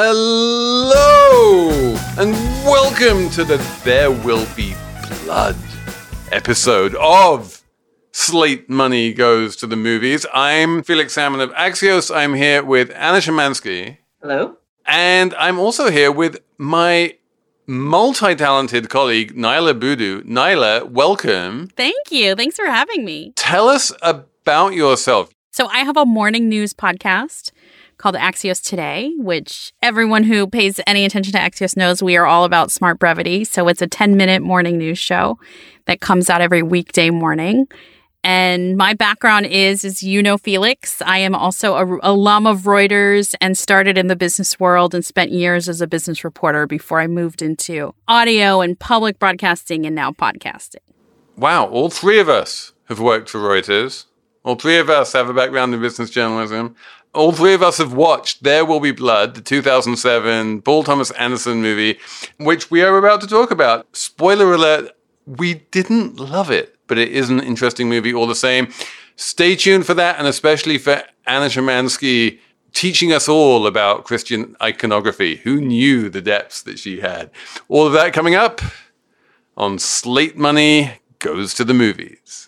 Hello and welcome to the There Will Be Blood episode of Slate Money Goes to the Movies. I'm Felix Salmon of Axios. I'm here with Anna Szymanski. Hello. And I'm also here with my multi talented colleague, Niala Boodhoo. Niala, welcome. Thank you. Thanks for having me. Tell us about yourself. So, I have a morning news podcast called Axios Today, which everyone who pays any attention to Axios knows we are all about smart brevity. So, it's a 10 minute morning news show that comes out every weekday morning. And my background is, as you know, Felix, I am also a alum of Reuters and started in the business world and spent years as a business reporter before I moved into audio and public broadcasting and now podcasting. Wow, all three of us have worked for Reuters. All three of us have a background in business journalism. All three of us have watched There Will Be Blood, the 2007 Paul Thomas Anderson movie, which we are about to talk about. Spoiler alert, we didn't love it but it is an interesting movie all the same. Stay tuned for that, and especially for Anna Szymanski teaching us all about Christian iconography. Who knew the depths that she had? All of that coming up on Slate Money Goes to the Movies.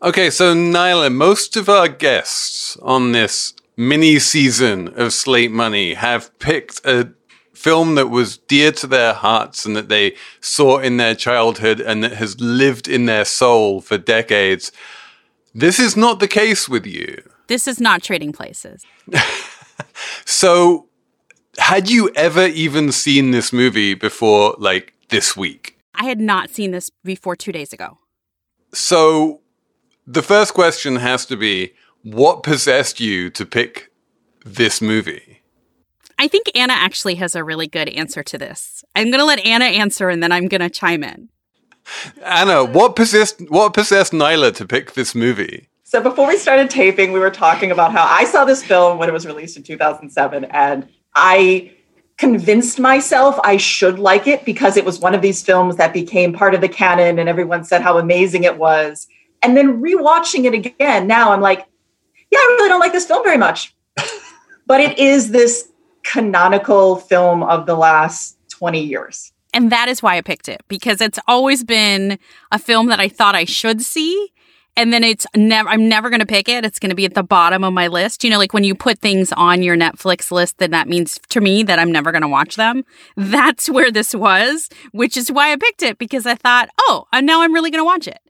Okay, so Niala, most of our guests on this mini season of Slate Money have picked a film that was dear to their hearts and that they saw in their childhood and that has lived in their soul for decades. This is not the case with you. This is not trading places. so, had you ever even seen this movie before, like this week? I had not seen this before two days ago. So, the first question has to be what possessed you to pick this movie? I think Anna actually has a really good answer to this. I'm going to let Anna answer and then I'm going to chime in. Anna, what possessed what possessed Niala to pick this movie? So before we started taping, we were talking about how I saw this film when it was released in 2007 and I convinced myself I should like it because it was one of these films that became part of the canon and everyone said how amazing it was. And then rewatching it again, now I'm like, yeah, I really don't like this film very much. but it is this canonical film of the last 20 years. And that is why I picked it because it's always been a film that I thought I should see. And then it's never, I'm never going to pick it. It's going to be at the bottom of my list. You know, like when you put things on your Netflix list, then that means to me that I'm never going to watch them. That's where this was, which is why I picked it because I thought, oh, now I'm really going to watch it.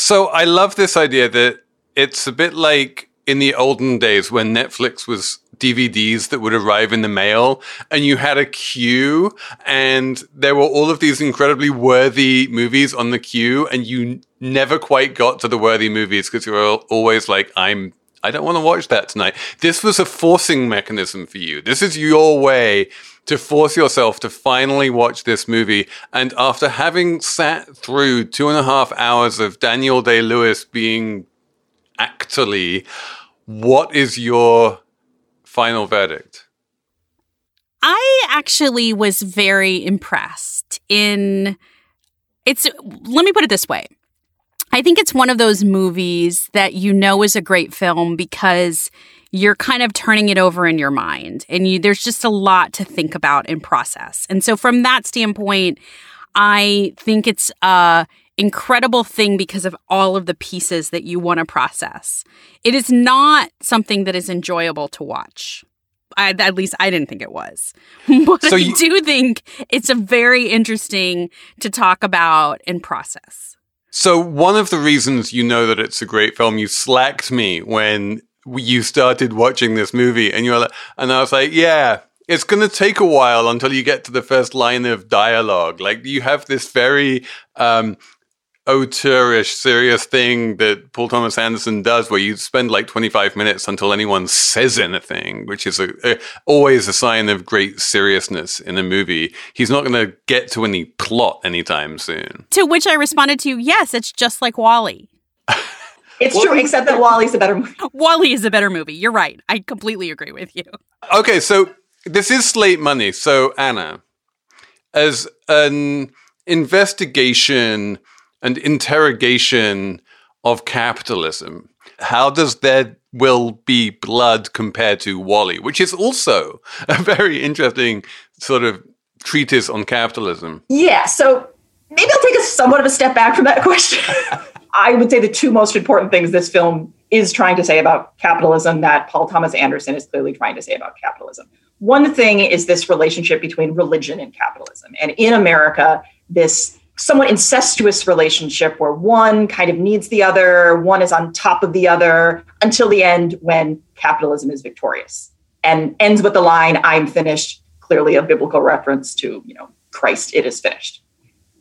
So I love this idea that it's a bit like in the olden days when Netflix was DVDs that would arrive in the mail and you had a queue and there were all of these incredibly worthy movies on the queue and you never quite got to the worthy movies because you were always like, I'm I don't want to watch that tonight. This was a forcing mechanism for you. This is your way to force yourself to finally watch this movie. And after having sat through two and a half hours of Daniel Day Lewis being actually, what is your final verdict? I actually was very impressed in it's let me put it this way. I think it's one of those movies that you know is a great film because you're kind of turning it over in your mind and you, there's just a lot to think about and process. And so from that standpoint, I think it's a incredible thing because of all of the pieces that you want to process. It is not something that is enjoyable to watch. I, at least I didn't think it was. but so you- I do think it's a very interesting to talk about and process. So one of the reasons you know that it's a great film, you slacked me when you started watching this movie and you're like, and I was like, yeah, it's going to take a while until you get to the first line of dialogue. Like you have this very, um, auteurish, serious thing that Paul Thomas Anderson does, where you spend like 25 minutes until anyone says anything, which is a, a, always a sign of great seriousness in a movie. He's not going to get to any plot anytime soon. To which I responded to, yes, it's just like WALL-E. It's true, except that WALL-E's a better movie. WALL-E is a better movie. You're right. I completely agree with you. Okay, so this is slate money. So Anna, as an investigation and interrogation of capitalism. How does there will be blood compared to WALL-E, which is also a very interesting sort of treatise on capitalism? Yeah, so maybe I'll take a somewhat of a step back from that question. I would say the two most important things this film is trying to say about capitalism that Paul Thomas Anderson is clearly trying to say about capitalism. One thing is this relationship between religion and capitalism. And in America, this somewhat incestuous relationship where one kind of needs the other, one is on top of the other until the end when capitalism is victorious and ends with the line, I'm finished, clearly a biblical reference to, you know, Christ, it is finished.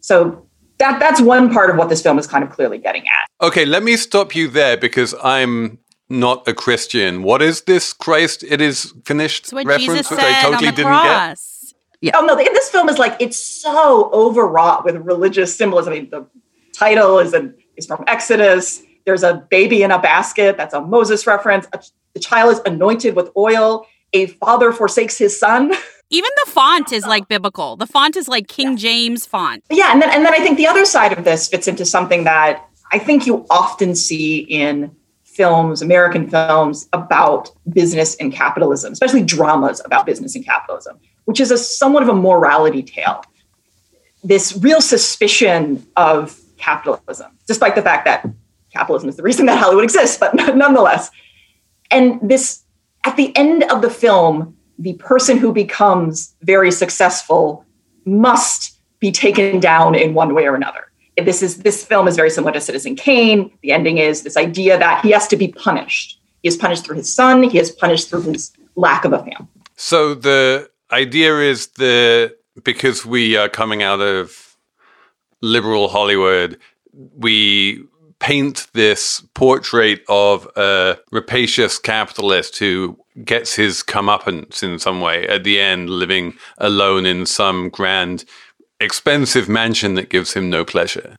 So that that's one part of what this film is kind of clearly getting at. Okay, let me stop you there because I'm not a Christian. What is this Christ, it is finished It's what reference Jesus which said I totally on the didn't cross. Yeah. Oh no, the, this film is like it's so overwrought with religious symbolism. I mean, the title is an is from Exodus. There's a baby in a basket. That's a Moses reference. A, the child is anointed with oil. A father forsakes his son. Even the font is oh. like biblical. The font is like King James font. Yeah, and then and then I think the other side of this fits into something that I think you often see in films, American films about business and capitalism, especially dramas about business and capitalism which is a somewhat of a morality tale. This real suspicion of capitalism, despite the fact that capitalism is the reason that Hollywood exists, but nonetheless. And this, at the end of the film, the person who becomes very successful must be taken down in one way or another. This is this film is very similar to Citizen Kane. The ending is this idea that he has to be punished. He is punished through his son. He is punished through his lack of a family. So the idea is that because we are coming out of liberal Hollywood, we paint this portrait of a rapacious capitalist who gets his comeuppance in some way at the end, living alone in some grand, expensive mansion that gives him no pleasure.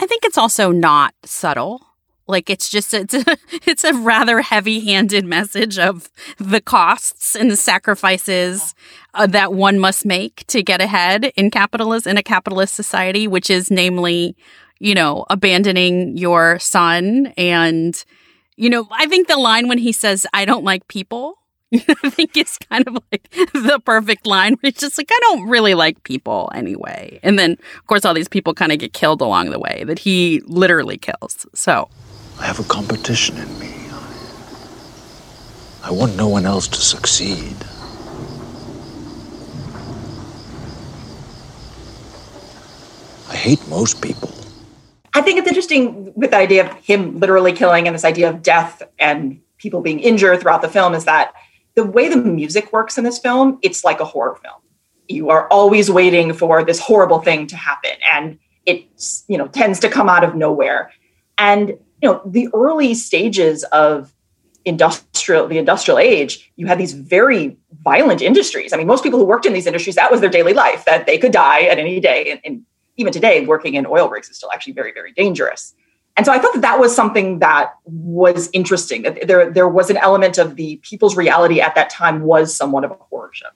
I think it's also not subtle. Like it's just it's a, it's a rather heavy-handed message of the costs and the sacrifices uh, that one must make to get ahead in capitalism in a capitalist society, which is namely, you know, abandoning your son and you know, I think the line when he says I don't like people I think it's kind of like the perfect line. It's just like, I don't really like people anyway. And then, of course, all these people kind of get killed along the way that he literally kills. So I have a competition in me. I want no one else to succeed. I hate most people. I think it's interesting with the idea of him literally killing and this idea of death and people being injured throughout the film is that the way the music works in this film, it's like a horror film. You are always waiting for this horrible thing to happen and it you know tends to come out of nowhere. And you know, the early stages of industrial the industrial age, you had these very violent industries. I mean, most people who worked in these industries, that was their daily life, that they could die at any day. And, and even today, working in oil rigs is still actually very, very dangerous. And so I thought that that was something that was interesting. That there, there was an element of the people's reality at that time was somewhat of a horror show.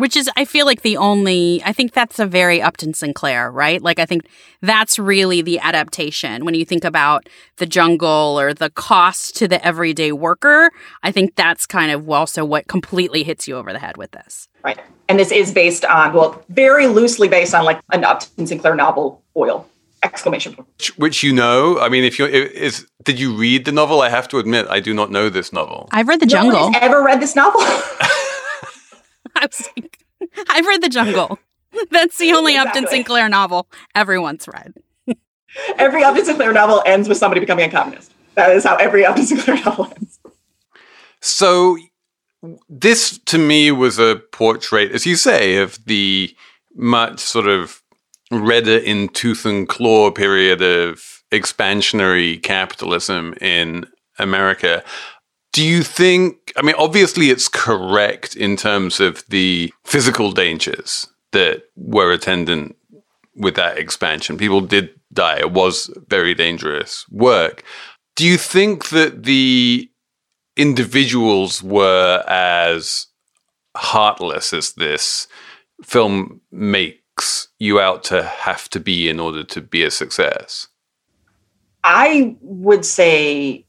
Which is, I feel like the only, I think that's a very Upton Sinclair, right? Like, I think that's really the adaptation. When you think about the jungle or the cost to the everyday worker, I think that's kind of also what completely hits you over the head with this. Right. And this is based on, well, very loosely based on like an Upton Sinclair novel, Oil exclamation point. Which, which, you know, I mean, if you is, did you read the novel? I have to admit, I do not know this novel. I've read The Jungle. Nobody's ever read this novel? I was like, I've read The Jungle. That's the only exactly. Upton Sinclair novel everyone's read. every Upton Sinclair novel ends with somebody becoming a communist. That is how every Upton Sinclair novel ends. So, this to me was a portrait, as you say, of the much sort of redder in tooth and claw period of expansionary capitalism in America. Do you think, I mean, obviously it's correct in terms of the physical dangers that were attendant with that expansion. People did die. It was very dangerous work. Do you think that the individuals were as heartless as this film makes you out to have to be in order to be a success? I would say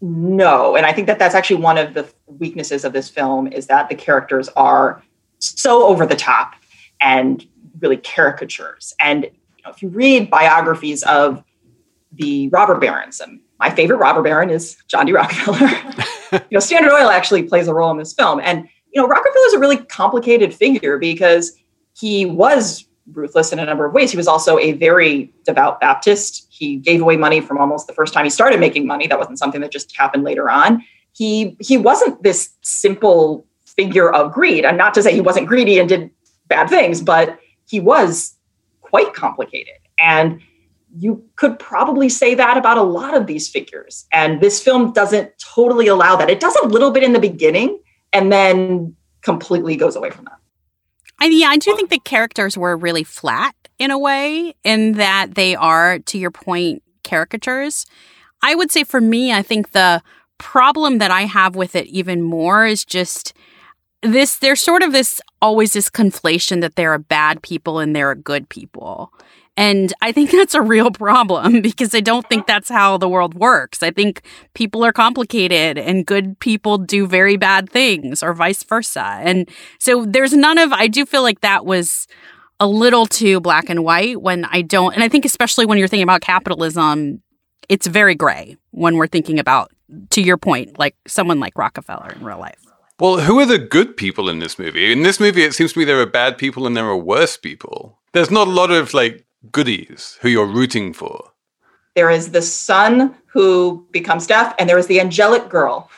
no. And I think that that's actually one of the weaknesses of this film is that the characters are so over the top and really caricatures. And you know, if you read biographies of the robber barons, and my favorite robber baron is John D. Rockefeller. you know, Standard Oil actually plays a role in this film. And you know, Rockefeller is a really complicated figure because he was ruthless in a number of ways. He was also a very devout Baptist. He gave away money from almost the first time he started making money. That wasn't something that just happened later on. He he wasn't this simple figure of greed. And not to say he wasn't greedy and did bad things, but he was quite complicated. And you could probably say that about a lot of these figures. And this film doesn't totally allow that. It does a little bit in the beginning and then completely goes away from that. I yeah, I do think the characters were really flat in a way, in that they are, to your point, caricatures. I would say for me, I think the problem that I have with it even more is just this there's sort of this always this conflation that there are bad people and there are good people. And I think that's a real problem because I don't think that's how the world works. I think people are complicated and good people do very bad things or vice versa. And so there's none of, I do feel like that was a little too black and white when I don't, and I think especially when you're thinking about capitalism, it's very gray when we're thinking about, to your point, like someone like Rockefeller in real life. Well, who are the good people in this movie? In this movie, it seems to me there are bad people and there are worse people. There's not a lot of like goodies who you're rooting for. There is the son who becomes deaf, and there is the angelic girl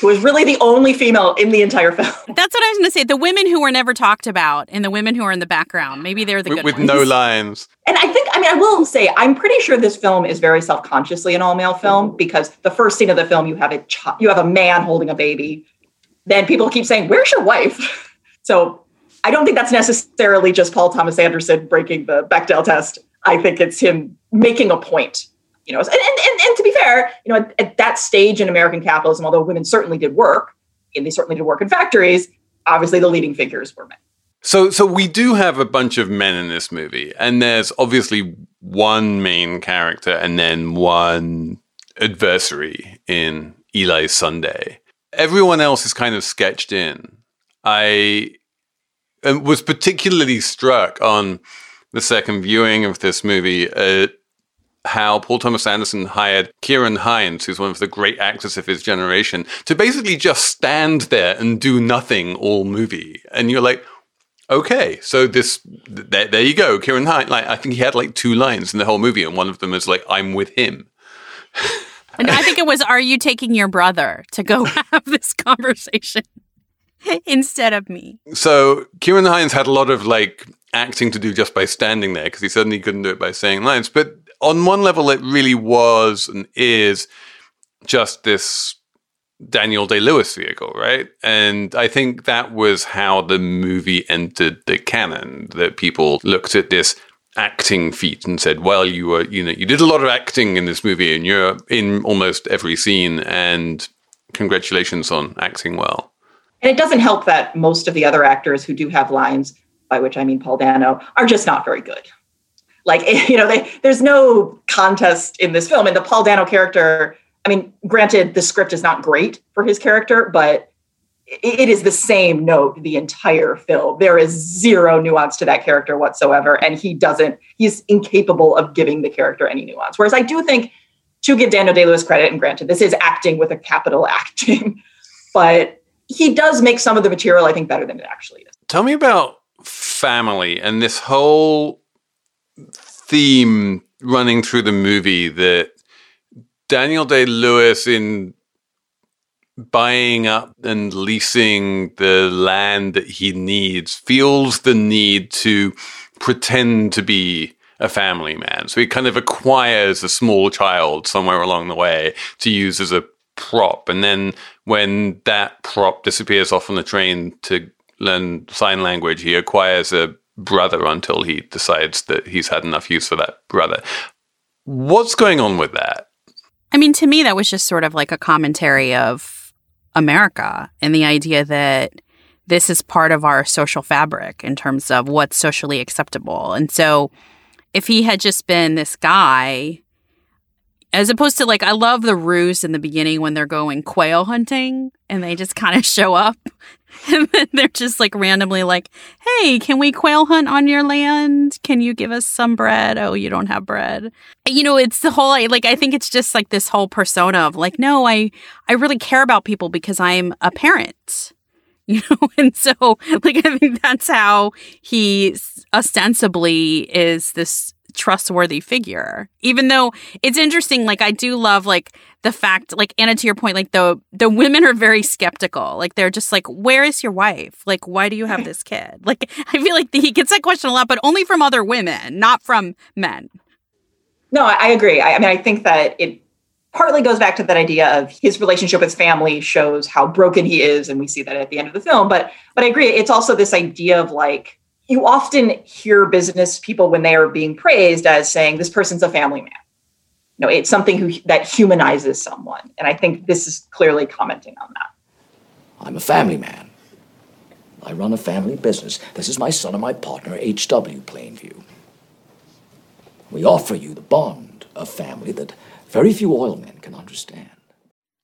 who is really the only female in the entire film. That's what I was going to say. The women who were never talked about and the women who are in the background. Maybe they're the with, good with ones. no lines. And I think, I mean, I will say, I'm pretty sure this film is very self-consciously an all-male film because the first scene of the film, you have a ch- you have a man holding a baby. Then people keep saying, "Where's your wife?" So I don't think that's necessarily just Paul Thomas Anderson breaking the Bechdel test. I think it's him making a point. You know, and, and, and, to be fair, you know, at, at that stage in American capitalism, although women certainly did work, and they certainly did work in factories, obviously the leading figures were men. So, so we do have a bunch of men in this movie, and there's obviously one main character and then one adversary in Eli Sunday. Everyone else is kind of sketched in. I um, was particularly struck on the second viewing of this movie at how Paul Thomas Anderson hired Ciarán Hinds, who's one of the great actors of his generation, to basically just stand there and do nothing all movie. And you're like, okay, so this, there, there you go, Ciarán Hinds. Like, I think he had like two lines in the whole movie, and one of them is like, I'm with him. And I think it was, Are you taking your brother to go have this conversation instead of me? So Ciarán Hinds had a lot of like acting to do just by standing there because he certainly couldn't do it by saying lines. But on one level, it really was and is just this Daniel Day Lewis vehicle, right? And I think that was how the movie entered the canon. That people looked at this acting feat and said, "Well, you were, you know, you did a lot of acting in this movie, and you're in almost every scene, and congratulations on acting well." And it doesn't help that most of the other actors who do have lines, by which I mean Paul Dano, are just not very good. Like, you know, they, there's no contest in this film. And the Paul Dano character, I mean, granted, the script is not great for his character, but it, is the same note the entire film. There is zero nuance to that character whatsoever. And he doesn't, he's incapable of giving the character any nuance. Whereas I do think, to give Daniel Day Lewis credit, and granted, this is acting with a capital acting, but he does make some of the material, I think, better than it actually is. Tell me about family and this whole theme running through the movie that Daniel Day Lewis, in buying up and leasing the land that he needs, feels the need to pretend to be a family man. So he kind of acquires a small child somewhere along the way to use as a prop. And then when that prop disappears off on the train to learn sign language, he acquires a brother until he decides that he's had enough use for that brother. What's going on with that? I mean, to me, that was just sort of like a commentary of America and the idea that this is part of our social fabric in terms of what's socially acceptable. And so if he had just been this guy, as opposed to like, I love the ruse in the beginning when they're going quail hunting and they just kind of show up and they're just like randomly like, hey, can we quail hunt on your land? Can you give us some bread? Oh, you don't have bread. You know, it's the whole like I think it's just like this whole persona of like, no, I I really care about people because I'm a parent. You know, and so like I think that's how he ostensibly is this trustworthy figure. Even though it's interesting, like I do love like the fact, like Anna, to your point, like the the women are very skeptical. Like they're just like, "Where is your wife? Like, why do you have this kid?" Like I feel like he gets that question a lot, but only from other women, not from men. No, I, I agree. I, I mean, I think that it partly goes back to that idea of his relationship with family shows how broken he is, and we see that at the end of the film. But but I agree. It's also this idea of like you often hear business people when they are being praised as saying this person's a family man you know it's something who, that humanizes someone and i think this is clearly commenting on that I'm a family man. I run a family business. This is my son and my partner, H.W. Plainview. We offer you the bond of family that very few oil men can understand.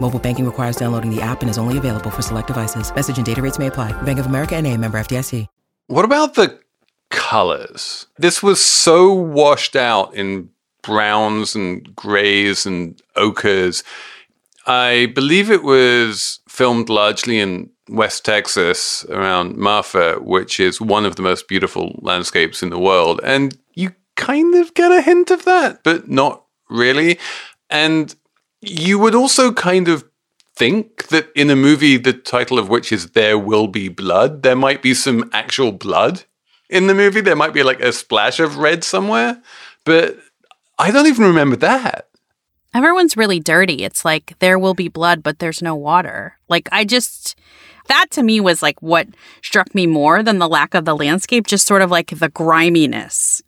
Mobile banking requires downloading the app and is only available for select devices. Message and data rates may apply. Bank of America and a member FDIC. What about the colors? This was so washed out in browns and grays and ochres. I believe it was filmed largely in West Texas around Marfa, which is one of the most beautiful landscapes in the world. And you kind of get a hint of that, but not really. And you would also kind of think that in a movie, the title of which is There Will Be Blood, there might be some actual blood in the movie. There might be like a splash of red somewhere. But I don't even remember that. Everyone's really dirty. It's like there will be blood, but there's no water. Like, I just, that to me was like what struck me more than the lack of the landscape, just sort of like the griminess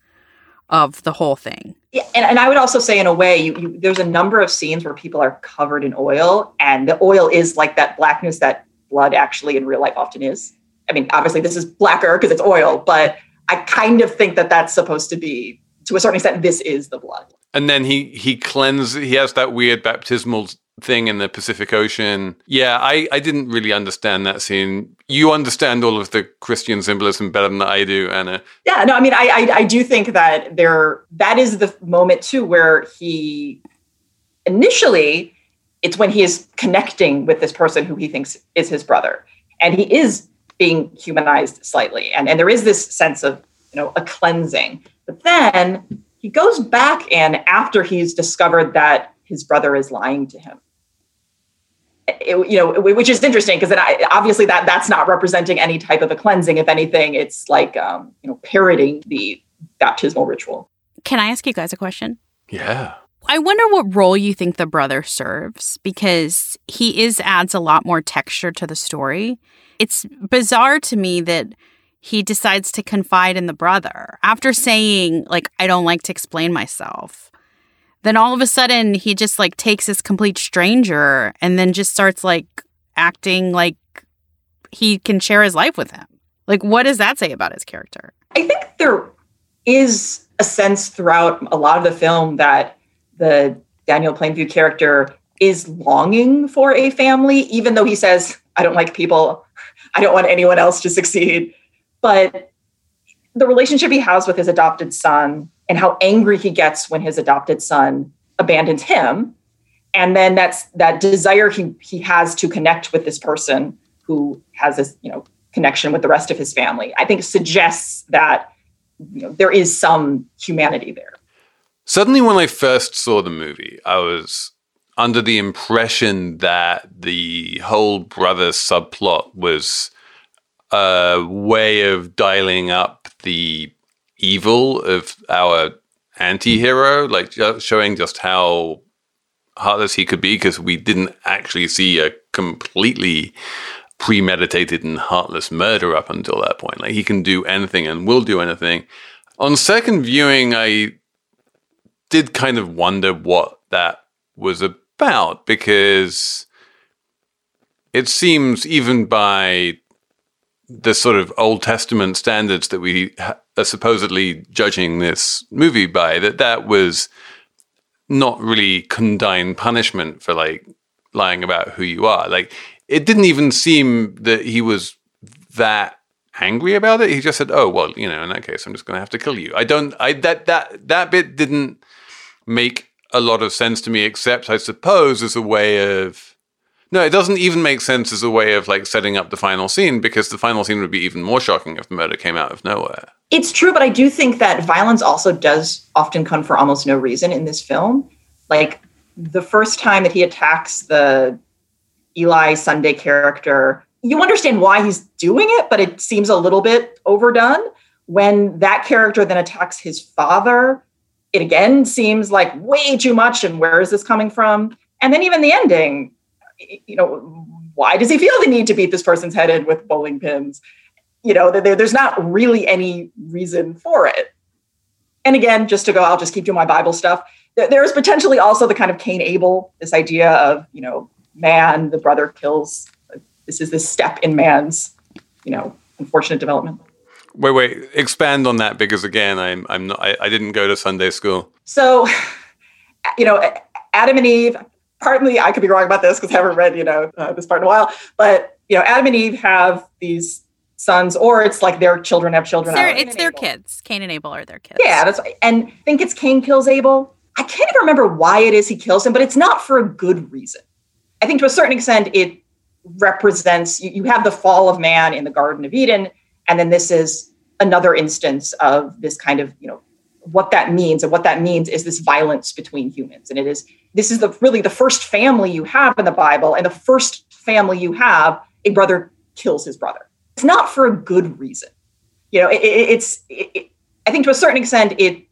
of the whole thing. Yeah, and, and I would also say, in a way, you, you, there's a number of scenes where people are covered in oil, and the oil is like that blackness that blood actually in real life often is. I mean, obviously, this is blacker because it's oil, but I kind of think that that's supposed to be, to a certain extent, this is the blood. And then he he cleanses. He has that weird baptismal thing in the Pacific Ocean. Yeah, I I didn't really understand that scene. You understand all of the Christian symbolism better than I do, Anna. Yeah, no, I mean, I, I I do think that there that is the moment too where he initially it's when he is connecting with this person who he thinks is his brother, and he is being humanized slightly, and and there is this sense of you know a cleansing, but then he goes back and after he's discovered that his brother is lying to him it, you know which is interesting because obviously that that's not representing any type of a cleansing if anything it's like um, you know parroting the baptismal ritual can i ask you guys a question yeah I wonder what role you think the brother serves because he is adds a lot more texture to the story. It's bizarre to me that he decides to confide in the brother after saying like I don't like to explain myself. Then all of a sudden he just like takes this complete stranger and then just starts like acting like he can share his life with him. Like, what does that say about his character? I think there is a sense throughout a lot of the film that the Daniel Plainview character is longing for a family, even though he says, I don't like people. I don't want anyone else to succeed. But the relationship he has with his adopted son and how angry he gets when his adopted son abandons him. And then that's that desire he, he has to connect with this person who has this, you know, connection with the rest of his family, I think suggests that you know, there is some humanity there. Suddenly, when I first saw the movie, I was under the impression that the whole brother subplot was a way of dialing up the evil of our anti-hero like showing just how heartless he could be because we didn't actually see a completely premeditated and heartless murder up until that point. Like he can do anything and will do anything. On second viewing i did kind of wonder what that was about because it seems even by the sort of Old Testament standards that we are supposedly judging this movie by, that that was not really condign punishment for like lying about who you are. Like it didn't even seem that he was that angry about it. He just said, "Oh well, you know, in that case, I'm just going to have to kill you." I don't. I that that that bit didn't make a lot of sense to me, except I suppose as a way of no, it doesn't even make sense as a way of like setting up the final scene because the final scene would be even more shocking if the murder came out of nowhere. It's true, but I do think that violence also does often come for almost no reason in this film. Like the first time that he attacks the Eli Sunday character, you understand why he's doing it, but it seems a little bit overdone. When that character then attacks his father, it again seems like way too much. And where is this coming from? And then even the ending, you know, why does he feel the need to beat this person's head in with bowling pins? You know, there, there's not really any reason for it. And again, just to go, I'll just keep doing my Bible stuff. There's potentially also the kind of Cain Abel, this idea of, you know, man, the brother kills. This is this step in man's, you know, unfortunate development. Wait, wait, expand on that because again, I'm, I'm not, I, I didn't go to Sunday school. So, you know, Adam and Eve, partly I could be wrong about this because I haven't read, you know, uh, this part in a while, but you know, Adam and Eve have these sons, or it's like their children have children. It's, it's their kids. Cain and Abel are their kids. Yeah, that's and I think it's Cain kills Abel. I can't even remember why it is he kills him, but it's not for a good reason. I think to a certain extent it represents you, you have the fall of man in the Garden of Eden, and then this is another instance of this kind of you know what that means and what that means is this violence between humans and it is this is the really the first family you have in the bible and the first family you have a brother kills his brother. It's not for a good reason. You know it, it, it's it, i think to a certain extent it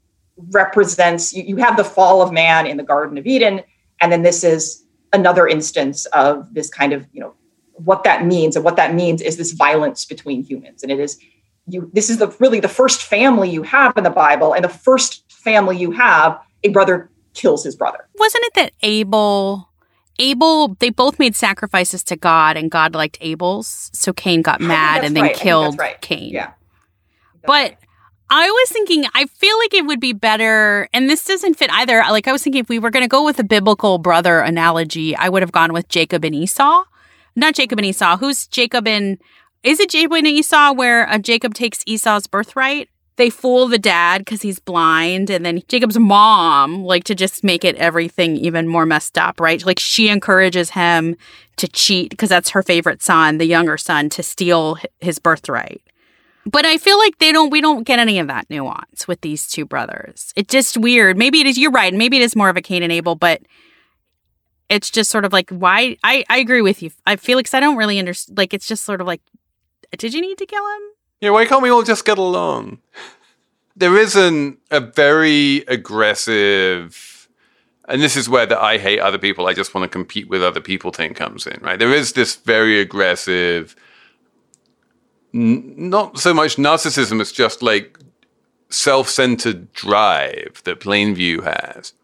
represents you, you have the fall of man in the garden of eden and then this is another instance of this kind of you know what that means and what that means is this violence between humans. And it is you this is the really the first family you have in the bible and the first family you have a brother kills his brother wasn't it that abel abel they both made sacrifices to god and god liked abel's so cain got mad and then right. killed right. cain yeah but right. I was thinking, I feel like it would be better, and this doesn't fit either. Like, I was thinking if we were going to go with a biblical brother analogy, I would have gone with Jacob and Esau. Not Jacob and Esau. Who's Jacob and is it Jacob and Esau where uh, Jacob takes Esau's birthright? They fool the dad because he's blind, and then Jacob's mom, like to just make it everything even more messed up, right? Like she encourages him to cheat because that's her favorite son, the younger son, to steal his birthright. But I feel like they don't we don't get any of that nuance with these two brothers. It's just weird. Maybe it is you're right. Maybe it is more of a Cain and Abel, but it's just sort of like why I, I agree with you. I feel like I don't really understand like it's just sort of like did you need to kill him? Yeah, why can't we all just get along? There isn't a very aggressive, and this is where the I hate other people, I just want to compete with other people thing comes in, right? There is this very aggressive, n- not so much narcissism, it's just like self centered drive that Plainview has.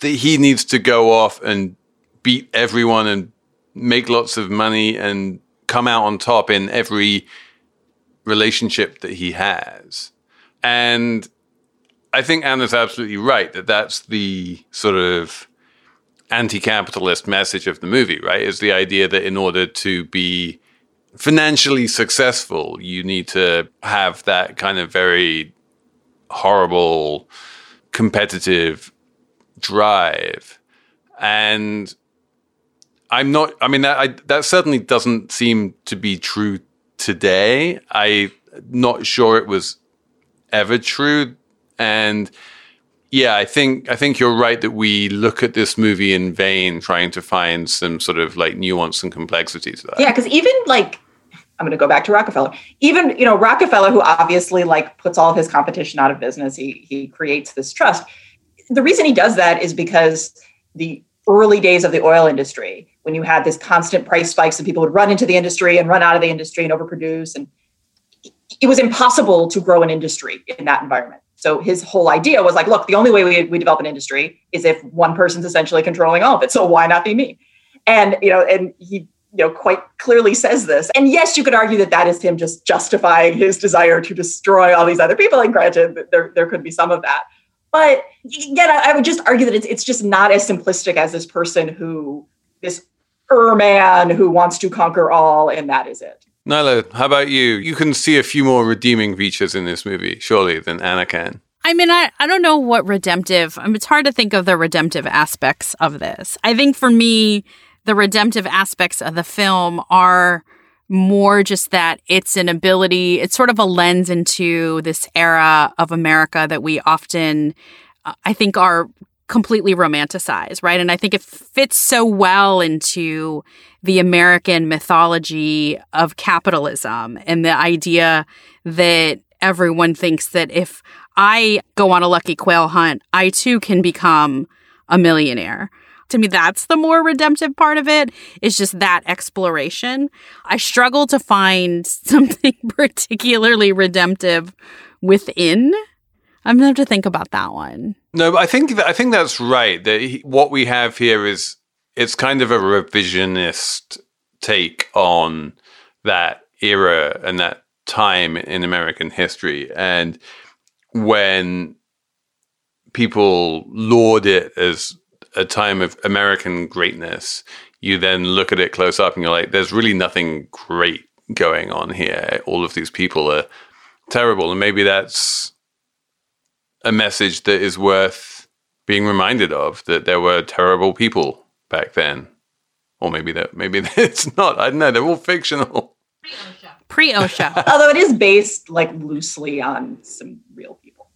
that he needs to go off and beat everyone and make lots of money and come out on top in every relationship that he has. And I think Anna's absolutely right that that's the sort of anti-capitalist message of the movie, right? Is the idea that in order to be financially successful, you need to have that kind of very horrible competitive drive. And I'm not, I mean, that, I, that certainly doesn't seem to be true today. I'm not sure it was ever true. And yeah, I think I think you're right that we look at this movie in vain, trying to find some sort of like nuance and complexity to that. Yeah, because even like I'm going to go back to Rockefeller. Even you know Rockefeller, who obviously like puts all of his competition out of business, he he creates this trust. The reason he does that is because the early days of the oil industry, when you had this constant price spikes and people would run into the industry and run out of the industry and overproduce, and it was impossible to grow an industry in that environment. So his whole idea was like, look, the only way we, we develop an industry is if one person's essentially controlling all of it. So why not be me? And you know, and he you know quite clearly says this. And yes, you could argue that that is him just justifying his desire to destroy all these other people. And granted, there there could be some of that. But again, I, I would just argue that it's it's just not as simplistic as this person who this er man who wants to conquer all, and that is it. Niala, how about you? You can see a few more redeeming features in this movie, surely, than Anna can. I mean, I, I don't know what redemptive, I mean, it's hard to think of the redemptive aspects of this. I think for me, the redemptive aspects of the film are more just that it's an ability, it's sort of a lens into this era of America that we often, uh, I think, are completely romanticized, right? And I think it fits so well into the American mythology of capitalism and the idea that everyone thinks that if I go on a lucky quail hunt, I too can become a millionaire. To me, that's the more redemptive part of it, is just that exploration. I struggle to find something particularly redemptive within I'm gonna have to think about that one. No, I think I think that's right. That he, what we have here is it's kind of a revisionist take on that era and that time in American history, and when people laud it as a time of American greatness, you then look at it close up and you're like, there's really nothing great going on here. All of these people are terrible, and maybe that's a message that is worth being reminded of that there were terrible people back then. Or maybe that maybe it's not. I don't know. They're all fictional. Pre OSHA. Although it is based like loosely on some real people.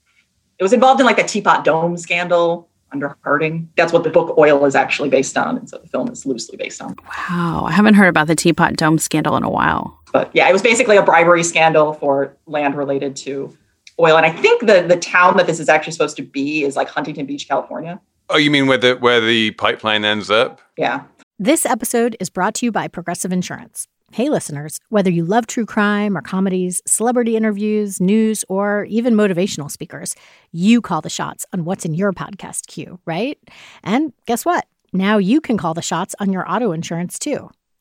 It was involved in like a teapot dome scandal under Harding. That's what the book Oil is actually based on. And so the film is loosely based on. Wow. I haven't heard about the teapot dome scandal in a while. But yeah, it was basically a bribery scandal for land related to oil. And I think the the town that this is actually supposed to be is like Huntington Beach, California. Oh, you mean where the where the pipeline ends up? Yeah. This episode is brought to you by Progressive Insurance. Hey, listeners, whether you love true crime or comedies, celebrity interviews, news, or even motivational speakers, you call the shots on what's in your podcast queue, right? And guess what? Now you can call the shots on your auto insurance too.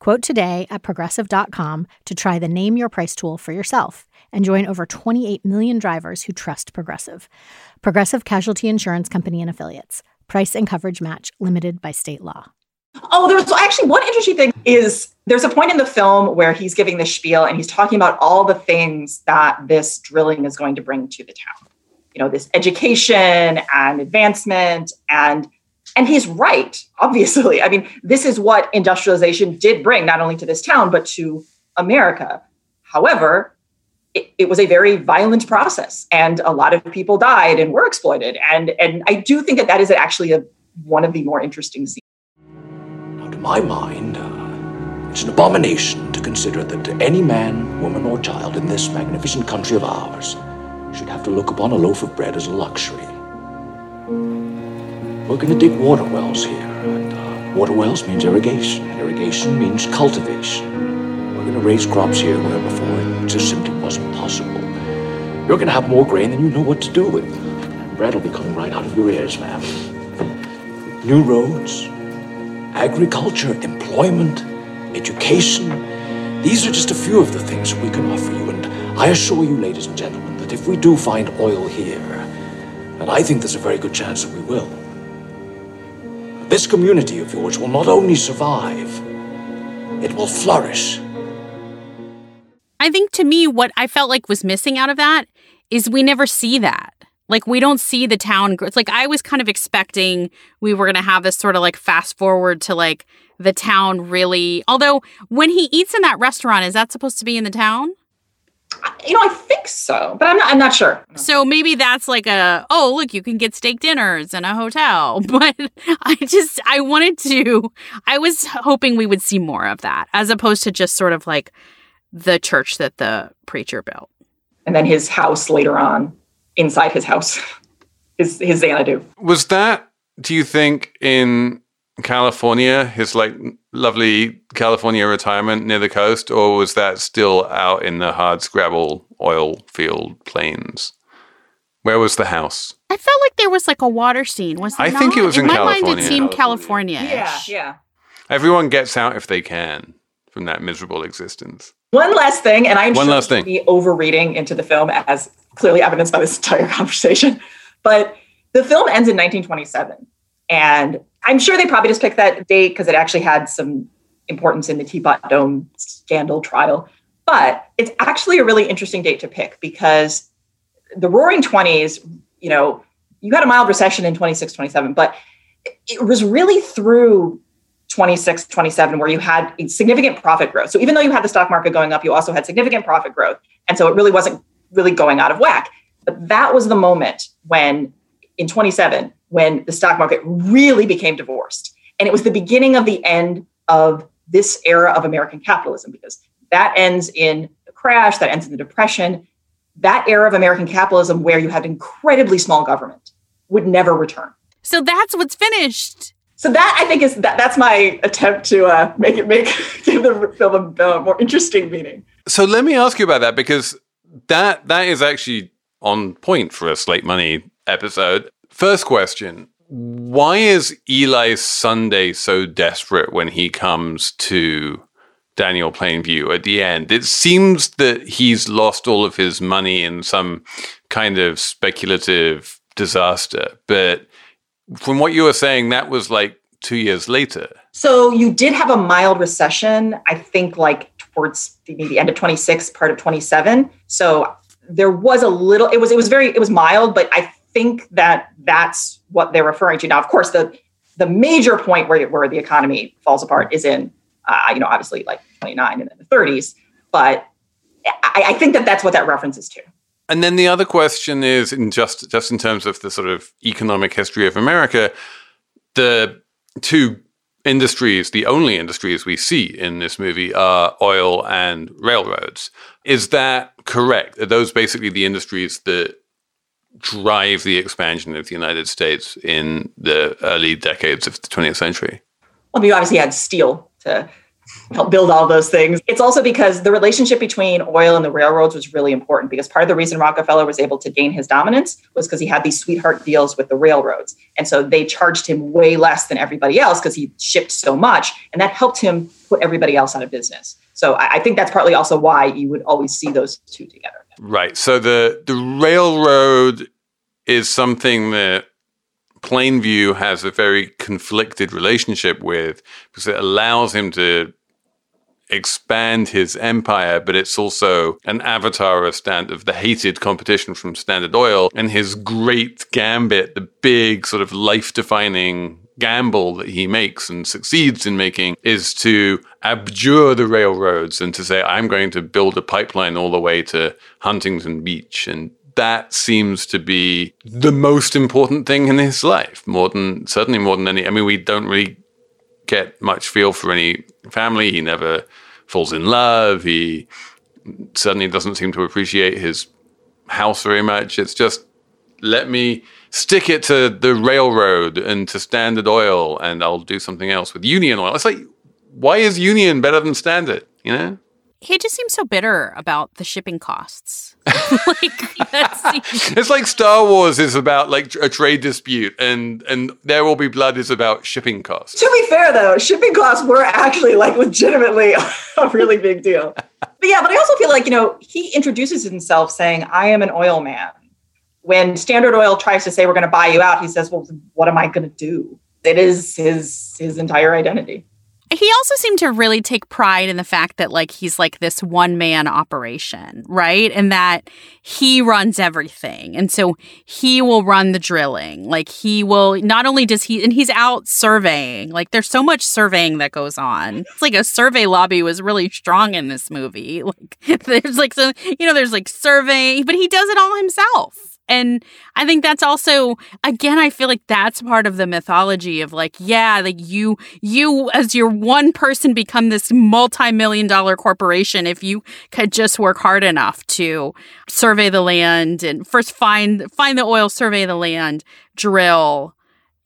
Quote today at progressive.com to try the Name Your Price tool for yourself and join over 28 million drivers who trust Progressive. Progressive Casualty Insurance Company and Affiliates. Price and coverage match limited by state law. Oh, there's actually one interesting thing is there's a point in the film where he's giving the spiel and he's talking about all the things that this drilling is going to bring to the town. You know, this education and advancement and and he's right, obviously. I mean, this is what industrialization did bring, not only to this town, but to America. However, it, it, was a very violent process, and a lot of people died and were exploited. And, and I do think that that is actually a, one of the more interesting scenes. Now, to my mind, uh, it's an abomination to consider that any man, woman, or child in this magnificent country of ours should have to look upon a loaf of bread as a luxury. We're going to dig water wells here, and uh, water wells means irrigation. Irrigation means cultivation. We're going to raise crops here where before it just simply wasn't possible. You're going to have more grain than you know what to do with. Bread will be coming right out of your ears, ma'am. New roads, agriculture, employment, education. These are just a few of the things we can offer you, and I assure you, ladies and gentlemen, that if we do find oil here, and I think there's a very good chance that we will, this community of yours will not only survive, it will flourish. I think to me, what I felt like was missing out of that is we never see that. Like we don't see the town. It's like I was kind of expecting we were going to have this sort of like fast forward to like the town really. Although when he eats in that restaurant, is that supposed to be in the town? You know, I think so, but I'm not. I'm not sure. So maybe that's like a oh look, you can get steak dinners in a hotel. But I just I wanted to. I was hoping we would see more of that as opposed to just sort of like the church that the preacher built, and then his house later on inside his house, his his Xanadu. Was that? Do you think in California, his like lovely California retirement near the coast, or was that still out in the hard scrabble oil field plains? Where was the house? I felt like there was like a water scene. Was I there think it was in my California. mind, it seemed California. Yeah, yeah. Everyone gets out if they can from that miserable existence. One last thing, and I'm One sure last thing. be overreading into the film as clearly evidenced by this entire conversation. But the film ends in 1927. And I'm sure they probably just picked that date because it actually had some importance in the Teapot Dome scandal trial. But it's actually a really interesting date to pick because the roaring 20s, you know, you had a mild recession in 26, 27, but it was really through 26, 27 where you had significant profit growth. So even though you had the stock market going up, you also had significant profit growth. And so it really wasn't really going out of whack. But that was the moment when, in 27, when the stock market really became divorced. And it was the beginning of the end of this era of American capitalism because that ends in the crash, that ends in the depression. That era of American capitalism where you had incredibly small government would never return. So that's what's finished. So that I think is that that's my attempt to uh, make it make give the film a uh, more interesting meaning. So let me ask you about that because that that is actually on point for a Slate Money episode. First question: Why is Eli Sunday so desperate when he comes to Daniel Plainview at the end? It seems that he's lost all of his money in some kind of speculative disaster, but from what you were saying, that was like two years later. So you did have a mild recession, I think, like towards the, the end of 26, part of 27. So there was a little. It was it was very it was mild, but I think that that's what they're referring to now. Of course, the the major point where where the economy falls apart is in uh, you know obviously like 29 and then the 30s, but I, I think that that's what that references to. And then the other question is, in just just in terms of the sort of economic history of America, the two industries, the only industries we see in this movie are oil and railroads. Is that correct? Are those basically the industries that drive the expansion of the United States in the early decades of the 20th century? Well, you obviously had steel to help build all those things. It's also because the relationship between oil and the railroads was really important because part of the reason Rockefeller was able to gain his dominance was because he had these sweetheart deals with the railroads. And so they charged him way less than everybody else because he shipped so much. And that helped him put everybody else out of business. So I, I think that's partly also why you would always see those two together. Right. So the the railroad is something that Plainview has a very conflicted relationship with because it allows him to expand his empire, but it's also an avatar of stand of the hated competition from Standard Oil and his great gambit, the big sort of life-defining gamble that he makes and succeeds in making is to abjure the railroads and to say, I'm going to build a pipeline all the way to Huntington Beach. And that seems to be the most important thing in his life, more than certainly more than any. I mean, we don't really get much feel for any family. He never falls in love. He certainly doesn't seem to appreciate his house very much. It's just let me stick it to the railroad and to Standard Oil, and I'll do something else with Union Oil. It's like, why is Union better than Standard? You know? He just seems so bitter about the shipping costs. like seems- it's like Star Wars is about like a trade dispute, and and There Will Be Blood is about shipping costs. To be fair, though, shipping costs were actually like legitimately a really big deal. but yeah, but I also feel like you know he introduces himself saying, "I am an oil man." When Standard Oil tries to say we're going to buy you out, he says, "Well, what am I going to do?" It is his his entire identity. He also seemed to really take pride in the fact that like he's like this one man operation, right? And that he runs everything. And so he will run the drilling. Like he will not only does he and he's out surveying. Like there's so much surveying that goes on. It's like a survey lobby was really strong in this movie. Like there's like so you know there's like surveying, but he does it all himself. And I think that's also again I feel like that's part of the mythology of like yeah like you you as your one person become this multi-million dollar corporation if you could just work hard enough to survey the land and first find find the oil survey the land drill.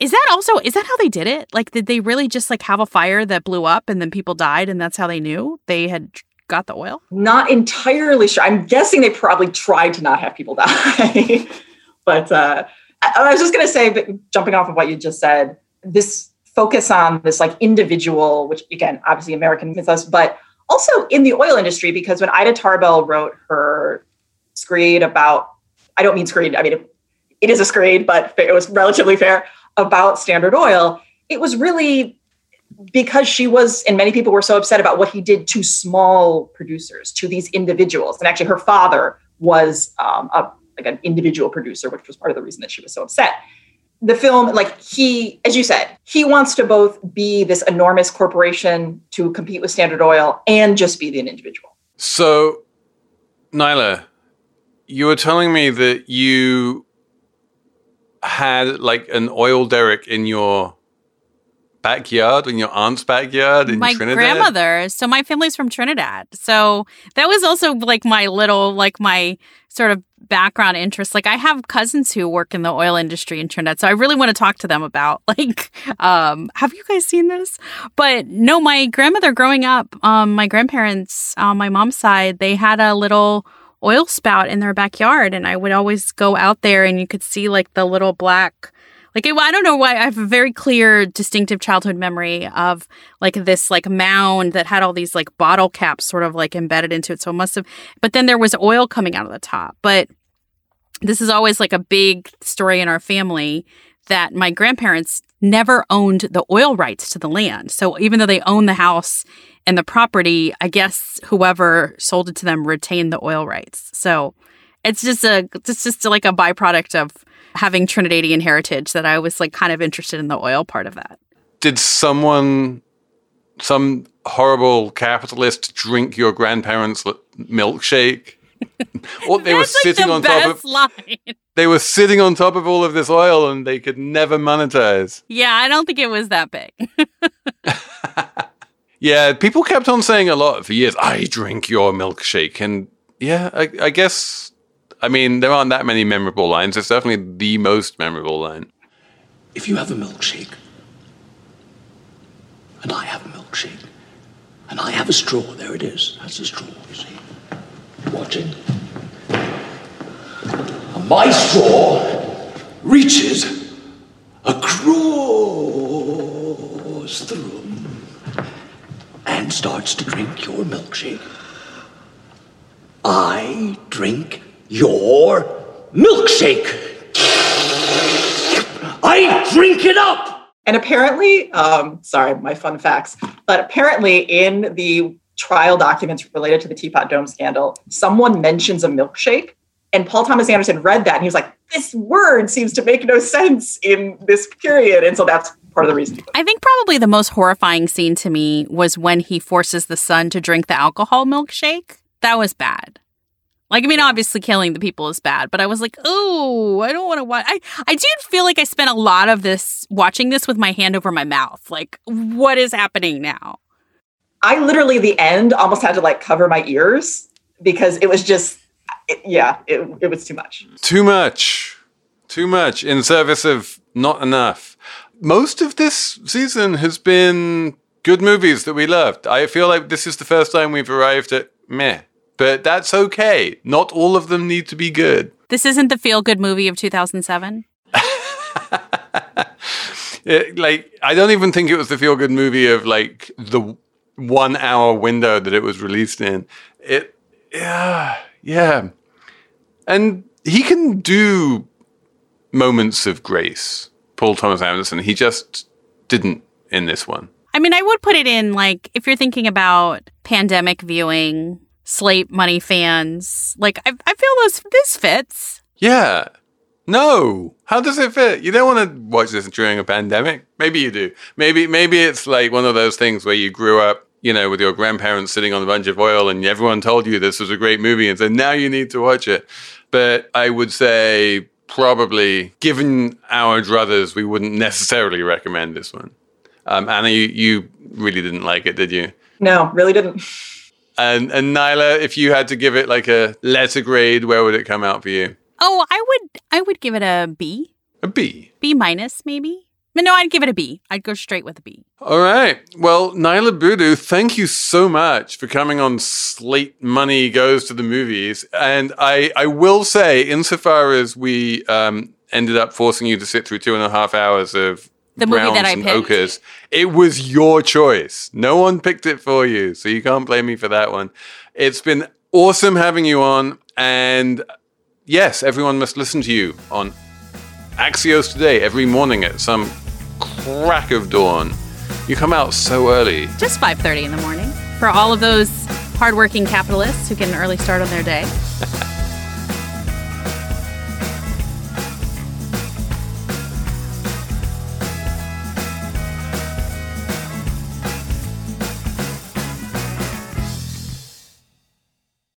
Is that also is that how they did it? Like did they really just like have a fire that blew up and then people died and that's how they knew? They had got the oil? Not entirely sure. I'm guessing they probably tried to not have people die. but uh, I, I was just going to say, but jumping off of what you just said, this focus on this like individual, which again, obviously American mythos, but also in the oil industry, because when Ida Tarbell wrote her screed about, I don't mean screed, I mean, it, it is a screed, but it was relatively fair about Standard Oil. It was really because she was, and many people were so upset about what he did to small producers, to these individuals. And actually, her father was um, a, like an individual producer, which was part of the reason that she was so upset. The film, like he, as you said, he wants to both be this enormous corporation to compete with Standard Oil and just be an individual. So, Niala, you were telling me that you had like an oil derrick in your backyard, in your aunt's backyard in my Trinidad? grandmother. So my family's from Trinidad. So that was also like my little, like my sort of background interest. Like I have cousins who work in the oil industry in Trinidad. So I really want to talk to them about like, um, have you guys seen this? But no, my grandmother growing up, um, my grandparents on my mom's side, they had a little oil spout in their backyard and I would always go out there and you could see like the little black like it, I don't know why I have a very clear, distinctive childhood memory of like this like mound that had all these like bottle caps sort of like embedded into it. So it must have. But then there was oil coming out of the top. But this is always like a big story in our family that my grandparents never owned the oil rights to the land. So even though they owned the house and the property, I guess whoever sold it to them retained the oil rights. So it's just a it's just like a byproduct of having Trinidadian heritage that I was like kind of interested in the oil part of that. Did someone, some horrible capitalist, drink your grandparents' milkshake? or they were like sitting on top of line. they were sitting on top of all of this oil and they could never monetize. Yeah, I don't think it was that big. yeah, people kept on saying a lot for years. I drink your milkshake, and yeah, I, I guess I mean, there aren't that many memorable lines. It's definitely the most memorable line. If you have a milkshake, and I have a milkshake, and I have a straw, there it is. That's a straw, you see. Watching. My straw reaches across the room and starts to drink your milkshake. I drink your milkshake. I drink it up. And apparently, um, sorry, my fun facts, but apparently in the trial documents related to the Teapot Dome scandal, someone mentions a milkshake. And Paul Thomas Anderson read that and he was like, this word seems to make no sense in this period. And so that's part of the reason. I think probably the most horrifying scene to me was when he forces the son to drink the alcohol milkshake. That was bad. Like, I mean, obviously killing the people is bad, but I was like, oh, I don't want to watch. I, I did feel like I spent a lot of this watching this with my hand over my mouth. Like, what is happening now? I literally, the end almost had to like cover my ears because it was just, it, yeah, it, it was too much. Too much. Too much in service of not enough. Most of this season has been good movies that we loved. I feel like this is the first time we've arrived at meh but that's okay. Not all of them need to be good. This isn't the feel good movie of 2007. it, like, I don't even think it was the feel good movie of like the one hour window that it was released in. It, yeah, yeah. And he can do moments of grace, Paul Thomas Anderson. He just didn't in this one. I mean, I would put it in like if you're thinking about pandemic viewing Slate Money fans. Like, I, I feel this this fits. Yeah. No. How does it fit? You don't want to watch this during a pandemic. Maybe you do. Maybe maybe it's like one of those things where you grew up, you know, with your grandparents sitting on a bunch of oil and everyone told you this was a great movie and so now you need to watch it. But I would say probably given our druthers, we wouldn't necessarily recommend this one. Um, Anna, you, you really didn't like it, did you? No, really didn't. And and Niala, if you had to give it like a letter grade, where would it come out for you? Oh, I would I would give it a B. A B. B minus, maybe. But No, I'd give it a B. I'd go straight with a B. All right. Well, Niala Boodhoo, thank you so much for coming on Slate Money Goes to the Movies. And I, I will say, insofar as we um, ended up forcing you to sit through two and a half hours of the movie that I picked. Ochres. It was your choice. No one picked it for you, so you can't blame me for that one. It's been awesome having you on, and yes, everyone must listen to you on Axios today every morning at some crack of dawn. You come out so early. Just 5:30 in the morning for all of those hardworking capitalists who get an early start on their day.